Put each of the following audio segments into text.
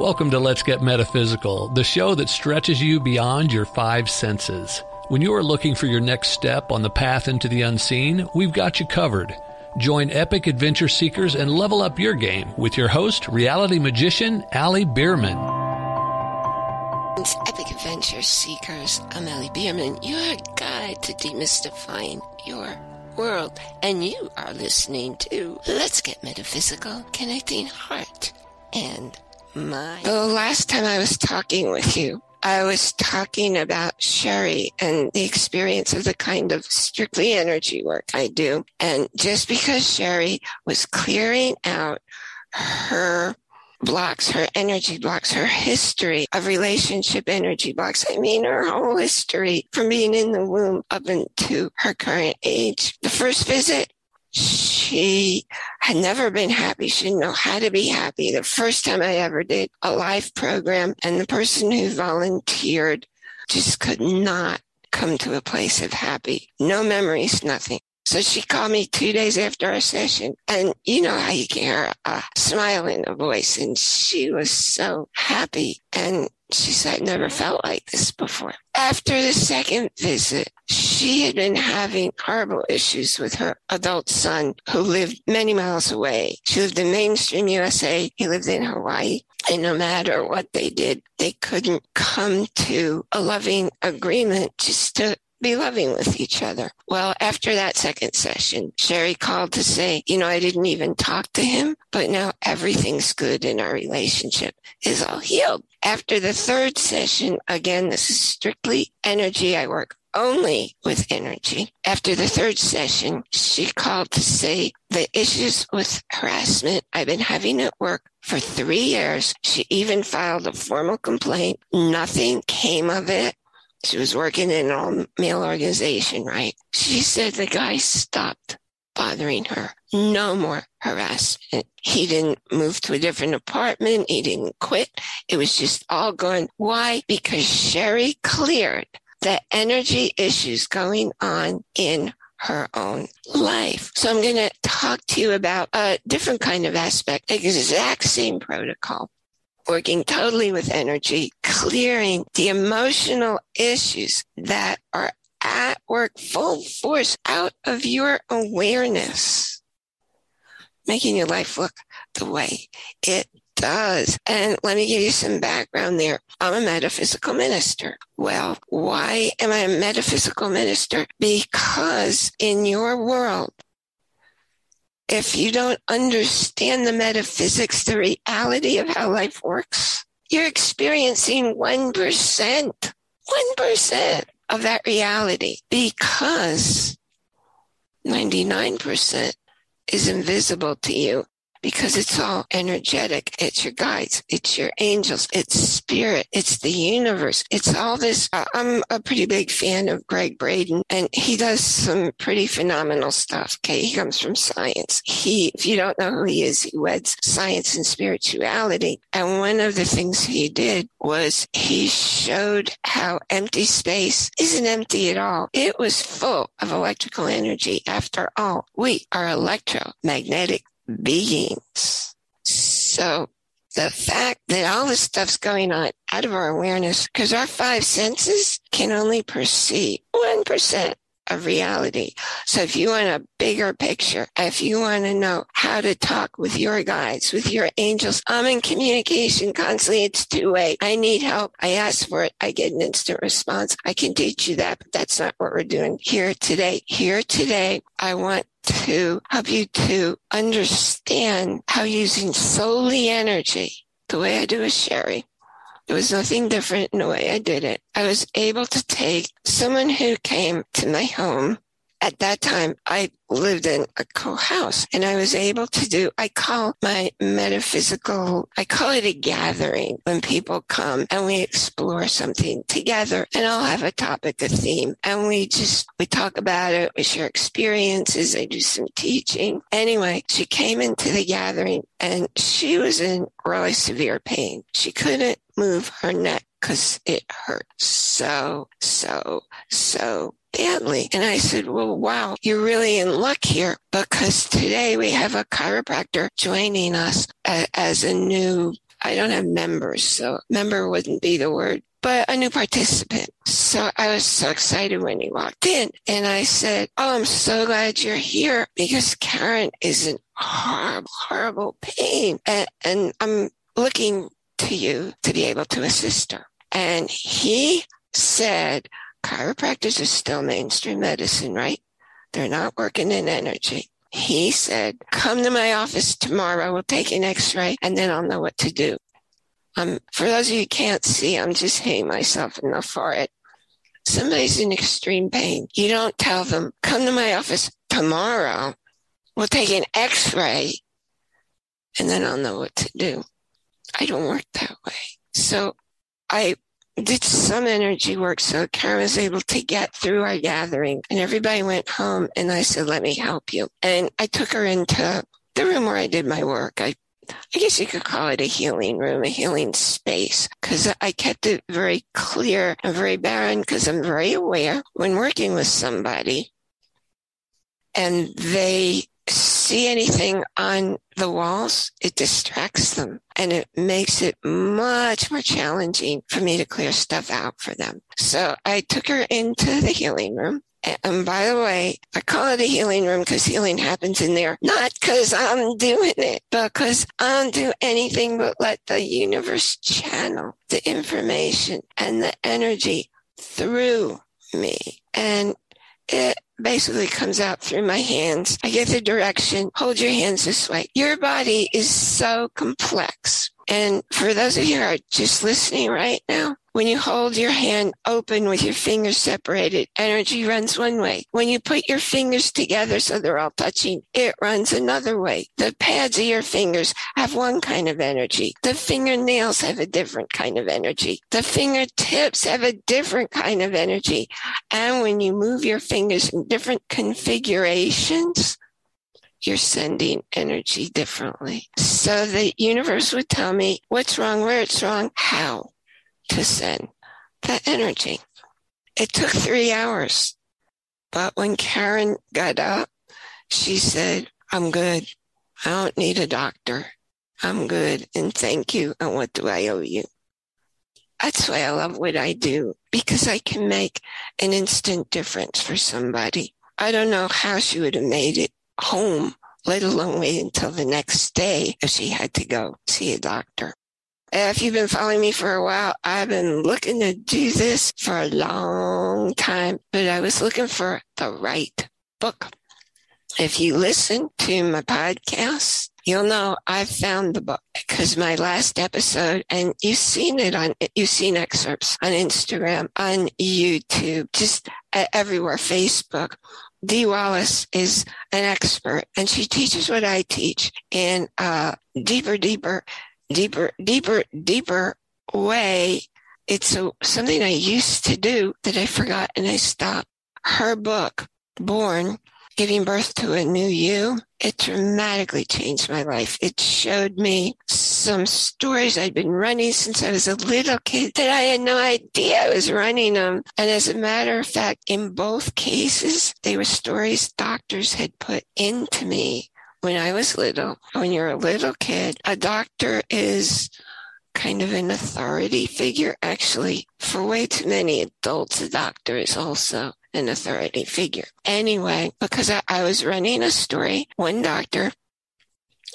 Welcome to Let's Get Metaphysical, the show that stretches you beyond your five senses. When you are looking for your next step on the path into the unseen, we've got you covered. Join epic adventure seekers and level up your game with your host, reality magician Ali Bierman. Epic adventure seekers, I'm Ali Bierman, your guide to demystifying your world. And you are listening to Let's Get Metaphysical, connecting heart and mind. The last time I was talking with you, I was talking about Sherry and the experience of the kind of strictly energy work I do. And just because Sherry was clearing out her blocks, her energy blocks, her history of relationship energy blocks. I mean, her whole history from being in the womb up into her current age. The first visit, she had never been happy. She didn't know how to be happy. The first time I ever did a life program and the person who volunteered just could not come to a place of happy. No memories, nothing. So she called me two days after our session and you know how you can hear a smile in her voice and she was so happy and she said, never felt like this before. After the second visit, she had been having horrible issues with her adult son who lived many miles away. She lived in mainstream USA. He lived in Hawaii. And no matter what they did, they couldn't come to a loving agreement just to be loving with each other. Well, after that second session, Sherry called to say, you know, I didn't even talk to him, but now everything's good in our relationship is all healed. After the third session, again, this is strictly energy. I work only with energy. After the third session, she called to say the issues with harassment I've been having at work for three years. She even filed a formal complaint. Nothing came of it. She was working in an all male organization, right? She said the guy stopped bothering her. No more harassment. He didn't move to a different apartment. He didn't quit. It was just all gone. Why? Because Sherry cleared the energy issues going on in her own life. So I'm going to talk to you about a different kind of aspect, exact same protocol working totally with energy, clearing the emotional issues that are at work full force out of your awareness, making your life look the way it does. And let me give you some background there. I'm a metaphysical minister. Well, why am I a metaphysical minister? Because in your world, if you don't understand the metaphysics, the reality of how life works, you're experiencing 1%, 1% of that reality because 99% is invisible to you because it's all energetic. It's your guides. It's your angels. It's spirit. It's the universe. It's all this. I'm a pretty big fan of Gregg Braden and he does some pretty phenomenal stuff. Okay. He comes from science. He, if you don't know who he is, he weds science and spirituality. And one of the things he did was he showed how empty space isn't empty at all. It was full of electrical energy. After all, we are electromagnetic beings. So the fact that all this stuff's going on out of our awareness, because our five senses can only perceive 1% of reality. So if you want a bigger picture, if you want to know how to talk with your guides, with your angels, I'm in communication constantly. It's two way. I need help. I ask for it. I get an instant response. I can teach you that, but that's not what we're doing here today. Here today, I want to help you to understand how using solely energy, the way I do with Sherry, there was nothing different in the way I did it. I was able to take someone who came to my home at that time, I lived in a co-house and I was able to do, I call my metaphysical, I call it a gathering when people come and we explore something together and I'll have a topic, a theme and we just, we talk about it. We share experiences. I do some teaching. Anyway, she came into the gathering and she was in really severe pain. She couldn't move her neck because it hurt so, so, so badly. And I said, well, wow, you're really in luck here because today we have a chiropractor joining us as a new I don't have members, so member wouldn't be the word, but a new participant. So I was so excited when he walked in and I said, Oh, I'm so glad you're here because Karen is in horrible, horrible pain. And, and I'm looking to you to be able to assist her. And he said, chiropractors are still mainstream medicine, right? They're not working in energy. He said, come to my office tomorrow. We'll take an x-ray and then I'll know what to do. Um, for those of you who can't see, I'm just hitting myself in the forehead. Somebody's in extreme pain. You don't tell them, come to my office tomorrow. We'll take an x-ray and then I'll know what to do. I don't work that way. So I did some energy work so Karen was able to get through our gathering and everybody went home and I said, let me help you. And I took her into the room where I did my work. I I guess you could call it a healing room, a healing space, because I kept it very clear and very barren because I'm very aware when working with somebody and they see anything on the walls, it distracts them and it makes it much more challenging for me to clear stuff out for them. So I took her into the healing room. And by the way, I call it a healing room because healing happens in there, not because I'm doing it, but because I don't do anything but let the universe channel the information and the energy through me. And it basically comes out through my hands. I get the direction, hold your hands this way. Your body is so complex. And for those of you who are just listening right now, when you hold your hand open with your fingers separated, energy runs one way. When you put your fingers together so they're all touching, it runs another way. The pads of your fingers have one kind of energy. The fingernails have a different kind of energy. The fingertips have a different kind of energy. And when you move your fingers in different configurations, you're sending energy differently. So the universe would tell me what's wrong, where it's wrong, how to send that energy. It took three hours. But when Karen got up, she said, I'm good. I don't need a doctor. I'm good. And thank you. And what do I owe you? That's why I love what I do because I can make an instant difference for somebody. I don't know how she would have made it home, let alone wait until the next day if she had to go see a doctor. If you've been following me for a while, I've been looking to do this for a long time, but I was looking for the right book. If you listen to my podcast, you'll know I've found the book because my last episode, and you've seen it on, you've seen excerpts on Instagram, on YouTube, just everywhere, Facebook. Dee Wallace is an expert and she teaches what I teach in a deeper, deeper deeper, deeper, deeper way. It's a, something I used to do that I forgot and I stopped. Her book, Born, Giving Birth to a New You, it dramatically changed my life. It showed me some stories I'd been running since I was a little kid that I had no idea I was running them. And as a matter of fact, in both cases, they were stories doctors had put into me when I was little, when you're a little kid, a doctor is kind of an authority figure. Actually, for way too many adults, a doctor is also an authority figure. Anyway, because I, I was running a story, one doctor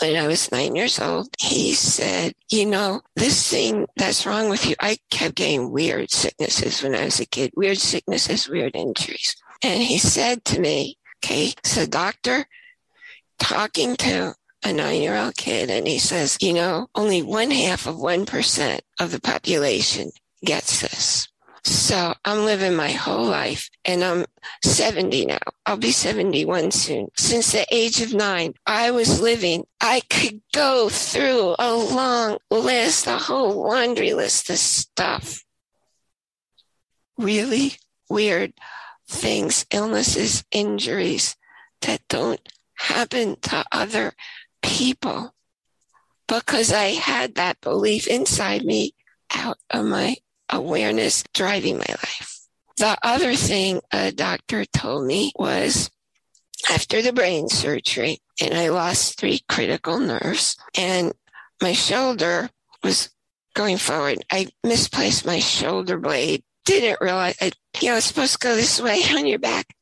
when I was nine years old, he said, you know, this thing that's wrong with you, I kept getting weird sicknesses when I was a kid, weird sicknesses, weird injuries. And he said to me, okay, so doctor, talking to a nine year old kid and he says, you know, only one half of 1% of the population gets this. So I'm living my whole life and I'm 70 now. I'll be 71 soon. Since the age of nine, I was living, I could go through a long list, a whole laundry list of stuff. Really weird things, illnesses, injuries that don't happen to other people because I had that belief inside me out of my awareness driving my life. The other thing a doctor told me was after the brain surgery and I lost three critical nerves and my shoulder was going forward. I misplaced my shoulder blade. Didn't realize, I, you know, it's supposed to go this way on your back.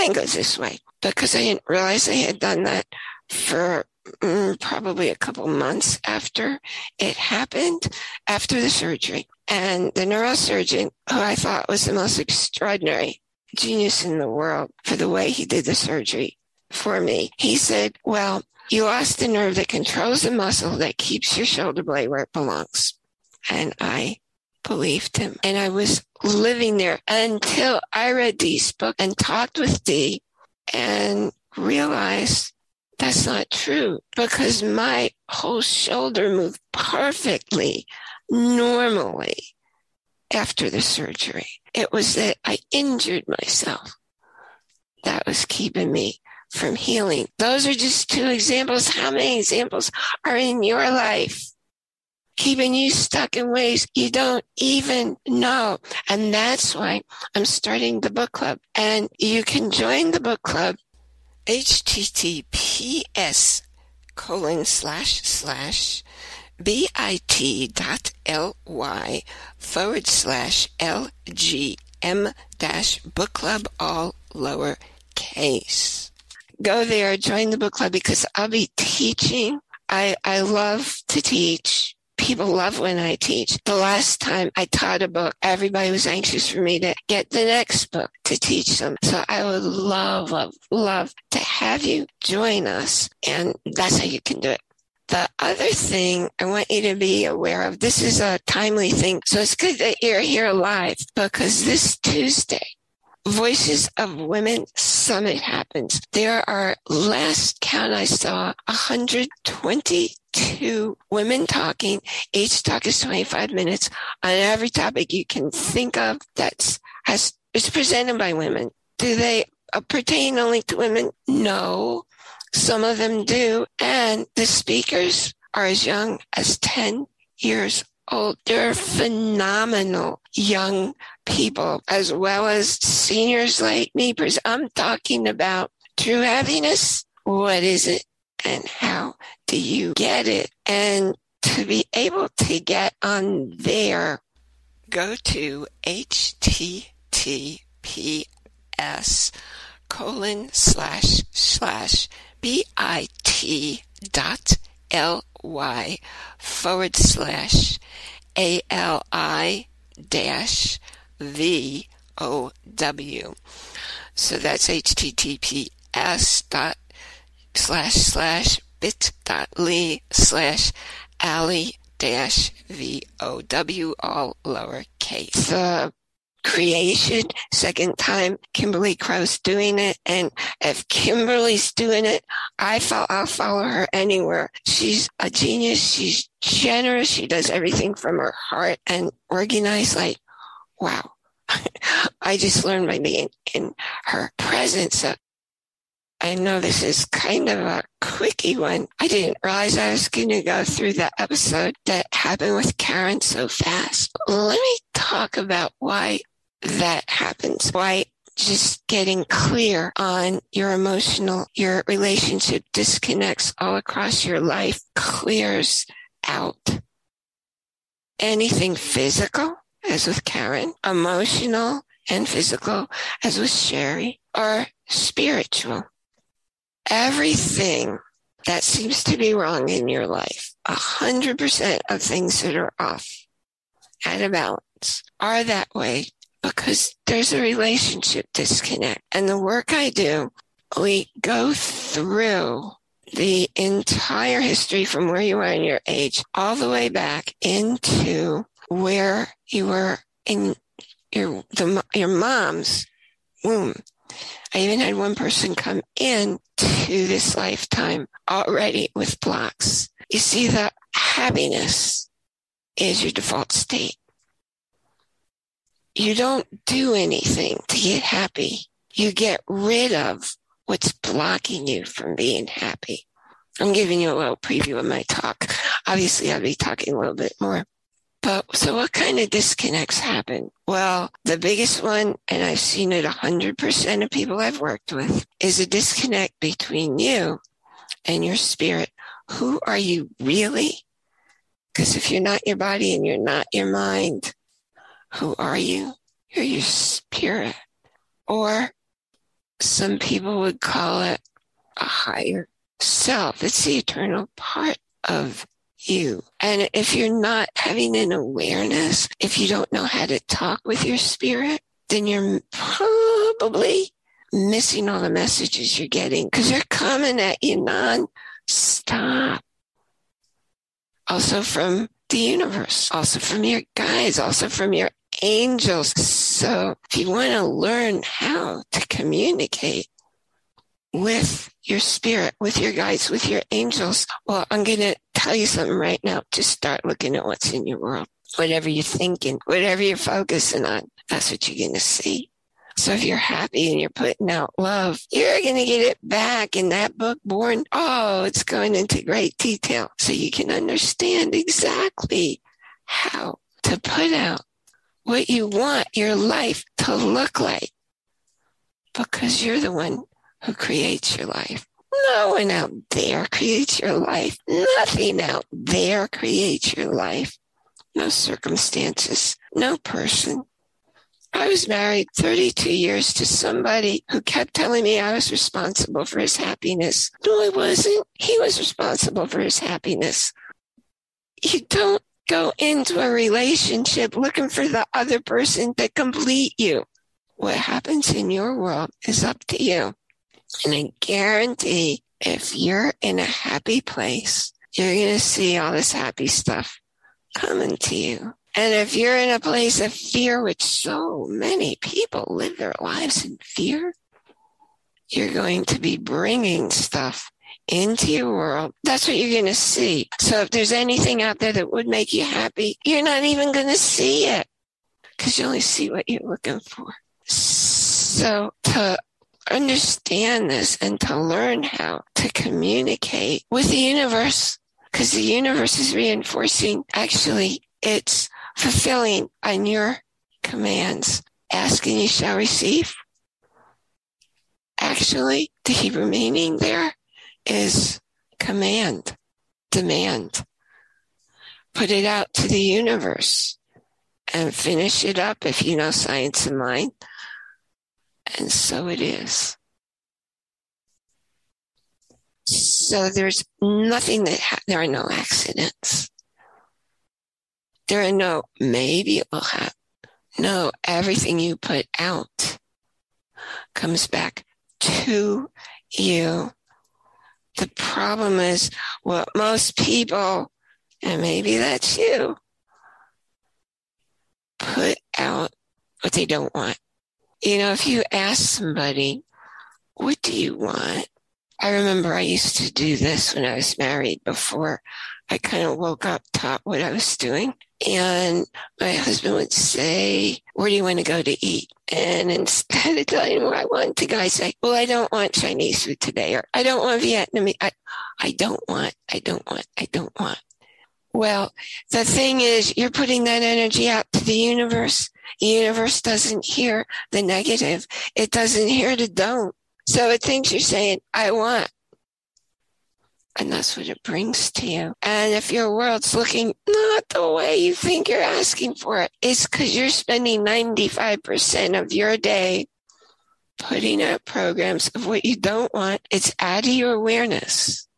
Mine goes this way because I didn't realize I had done that for mm, probably a couple months after it happened, after the surgery. And the neurosurgeon, who I thought was the most extraordinary genius in the world for the way he did the surgery for me, he said, well, you lost the nerve that controls the muscle that keeps your shoulder blade where it belongs. And I believed him. And I was living there until I read Dee's book and talked with Dee and realized that's not true because my whole shoulder moved perfectly, normally after the surgery. It was that I injured myself that was keeping me from healing. Those are just two examples. How many examples are in your life? Keeping you stuck in ways you don't even know. And that's why I'm starting the book club. And you can join the book club https colon slash slash bit.ly forward slash lgm dash book club all lower case go there, join the book club because I'll be teaching. I, I love to teach. People love when I teach. The last time I taught a book, everybody was anxious for me to get the next book to teach them. So I would love, love, love to have you join us. And that's how you can do it. The other thing I want you to be aware of, this is a timely thing. So it's good that you're here live because this Tuesday, Voices of Women Summit happens. There are, last count I saw, 122 women talking. Each talk is 25 minutes on every topic you can think of that's has is presented by women. Do they pertain only to women? No. Some of them do. And the speakers are as young as 10 years old. They're phenomenal young people as well as seniors like me. I'm talking about true happiness. What is it and how do you get it? And to be able to get on there, go to https colon slash slash bit dot ly forward slash ali dash V O W. So that's https dot slash slash bit dot ly slash ali dash V O W all lowercase. The creation. Second time Kimberly Krause doing it. And if Kimberly's doing it, I follow, I'll follow her anywhere. She's a genius. She's generous. She does everything from her heart and organized like wow. I just learned by being in her presence. I know this is kind of a quickie one. I didn't realize I was going to go through the episode that happened with Karen so fast. Let me talk about why that happens. Why just getting clear on your emotional, your relationship disconnects all across your life clears out anything physical as with Karen, emotional and physical, as with Sherry, or spiritual. Everything that seems to be wrong in your life, a hundred percent of things that are off out of balance are that way because there's a relationship disconnect. And the work I do, we go through the entire history from where you are in your age all the way back into where you were in your the, your mom's womb. I even had one person come in to this lifetime already with blocks. You see, the happiness is your default state. You don't do anything to get happy. You get rid of what's blocking you from being happy. I'm giving you a little preview of my talk. Obviously, I'll be talking a little bit more. But so what kind of disconnects happen? Well, the biggest one, and I've seen it 100% of people I've worked with, is a disconnect between you and your spirit. Who are you really? Because if you're not your body and you're not your mind, who are you? You're your spirit. Or some people would call it a higher self. It's the eternal part of you. And if you're not having an awareness, if you don't know how to talk with your spirit, then you're probably missing all the messages you're getting because they're coming at you non-stop. Also from the universe, also from your guides, also from your angels. So if you want to learn how to communicate with your spirit, with your guides, with your angels, well, I'm going to tell you something right now. Just start looking at what's in your world. Whatever you're thinking, whatever you're focusing on, that's what you're going to see. So if you're happy and you're putting out love, you're going to get it back in that book, Born. Oh, it's going into great detail so you can understand exactly how to put out what you want your life to look like because you're the one who creates your life. No one out there creates your life. Nothing out there creates your life. No circumstances, no person. I was married 32 years to somebody who kept telling me I was responsible for his happiness. No, I wasn't. He was responsible for his happiness. You don't go into a relationship looking for the other person to complete you. What happens in your world is up to you. And I guarantee if you're in a happy place, you're going to see all this happy stuff coming to you. And if you're in a place of fear, which so many people live their lives in fear, you're going to be bringing stuff into your world. That's what you're going to see. So if there's anything out there that would make you happy, you're not even going to see it because you only see what you're looking for. So to understand this and to learn how to communicate with the universe, because the universe is reinforcing actually it's fulfilling on your commands. Ask and you shall receive. Actually, the Hebrew meaning there is command, demand. Put it out to the universe and finish it up if you know Science of Mind. And so it is. So there's nothing that, ha- there are no accidents. There are no, maybe it will happen. No, everything you put out comes back to you. The problem is what most people, and maybe that's you, put out what they don't want. You know, if you ask somebody, what do you want? I remember I used to do this when I was married before I kind of woke up, taught what I was doing. And my husband would say, where do you want to go to eat? And instead of telling him where I want the guy say, well, I don't want Chinese food today, or I don't want Vietnamese. I, I don't want, I don't want, I don't want. Well, the thing is, you're putting that energy out to the universe. The universe doesn't hear the negative. It doesn't hear the don't. So it thinks you're saying, I want. And that's what it brings to you. And if your world's looking not the way you think you're asking for it, it's because you're spending 95% of your day putting out programs of what you don't want. It's out of your awareness.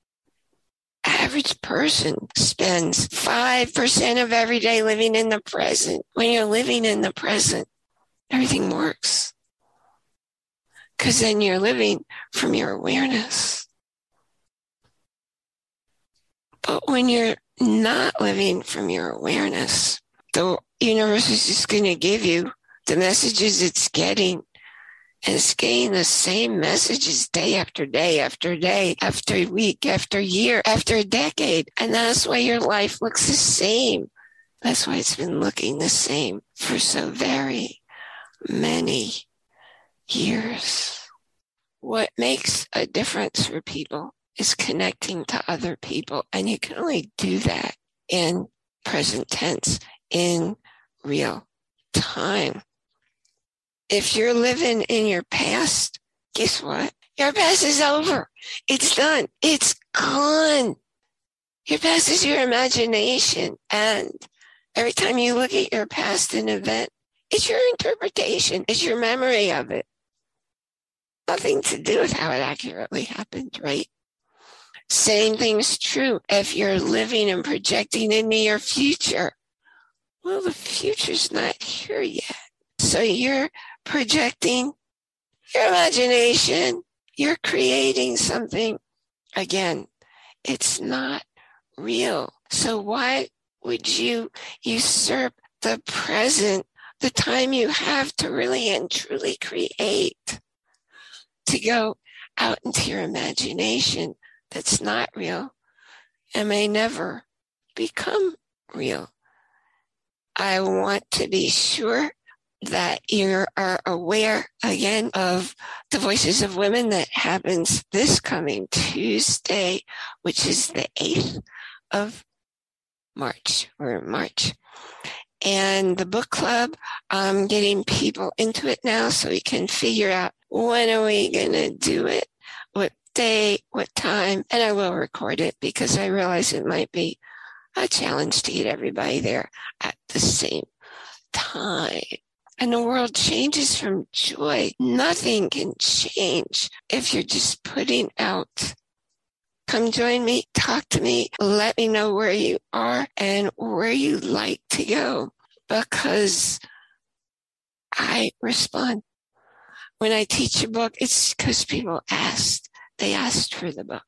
Average person spends 5% of every day living in the present. When you're living in the present, everything works. Because then you're living from your awareness. But when you're not living from your awareness, the universe is just going to give you the messages it's getting. And it's getting the same messages day after day after day, after week, after year, after a decade. And that's why your life looks the same. That's why it's been looking the same for so very many years. What makes a difference for people is connecting to other people. And you can only do that in present tense, in real time. If you're living in your past, guess what? Your past is over. It's done. It's gone. Your past is your imagination. And every time you look at your past an event, it's your interpretation, it's your memory of it. Nothing to do with how it accurately happened, right? Same thing's true if you're living and projecting into your future. Well, the future's not here yet. So you're projecting your imagination. You're creating something. Again, it's not real. So why would you usurp the present, the time you have to really and truly create, to go out into your imagination that's not real and may never become real? I want to be sure that you are aware again of the Voices of Women that happens this coming Tuesday, which is the 8th of March or March. And the book club, I'm getting people into it now so we can figure out when are we going to do it, day, what time, and I will record it because I realize it might be a challenge to get everybody there at the same time. And the world changes from joy. Nothing can change if you're just putting out. Come join me, talk to me, let me know where you are and where you like to go because I respond. When I teach a book, it's because people asked. They asked for the book.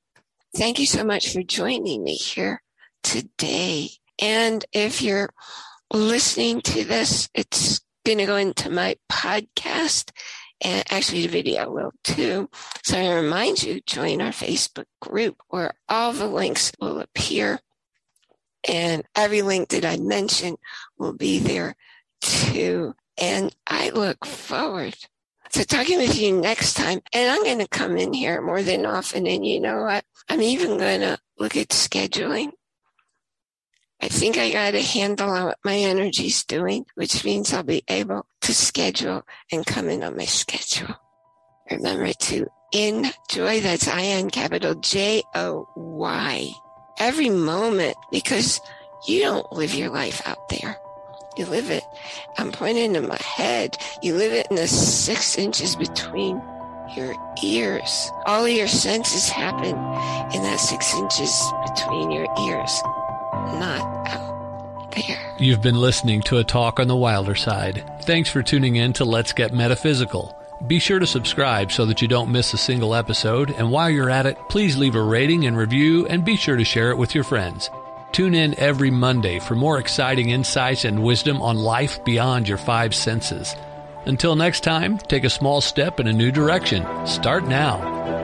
Thank you so much for joining me here today. And if you're listening to this, it's going to go into my podcast and actually the video will too. So I remind you, join our Facebook group where all the links will appear and every link that I mentioned will be there too. And I look forward to talking with you next time. And I'm going to come in here more than often. And you know what? I'm even going to look at scheduling I think I got a handle on what my energy's doing, which means I'll be able to schedule and come in on my schedule. Remember to enjoy, that's I-N capital J-O-Y, every moment because you don't live your life out there. You live it. I'm pointing to my head. You live it in the six inches between your ears. All of your senses happen in that six inches between your ears not out there. You've been listening to a talk on the wilder side. Thanks for tuning in to Let's Get Metaphysical. Be sure to subscribe so that you don't miss a single episode. And while you're at it, please leave a rating and review and be sure to share it with your friends. Tune in every Monday for more exciting insights and wisdom on life beyond your five senses. Until next time, take a small step in a new direction. Start now.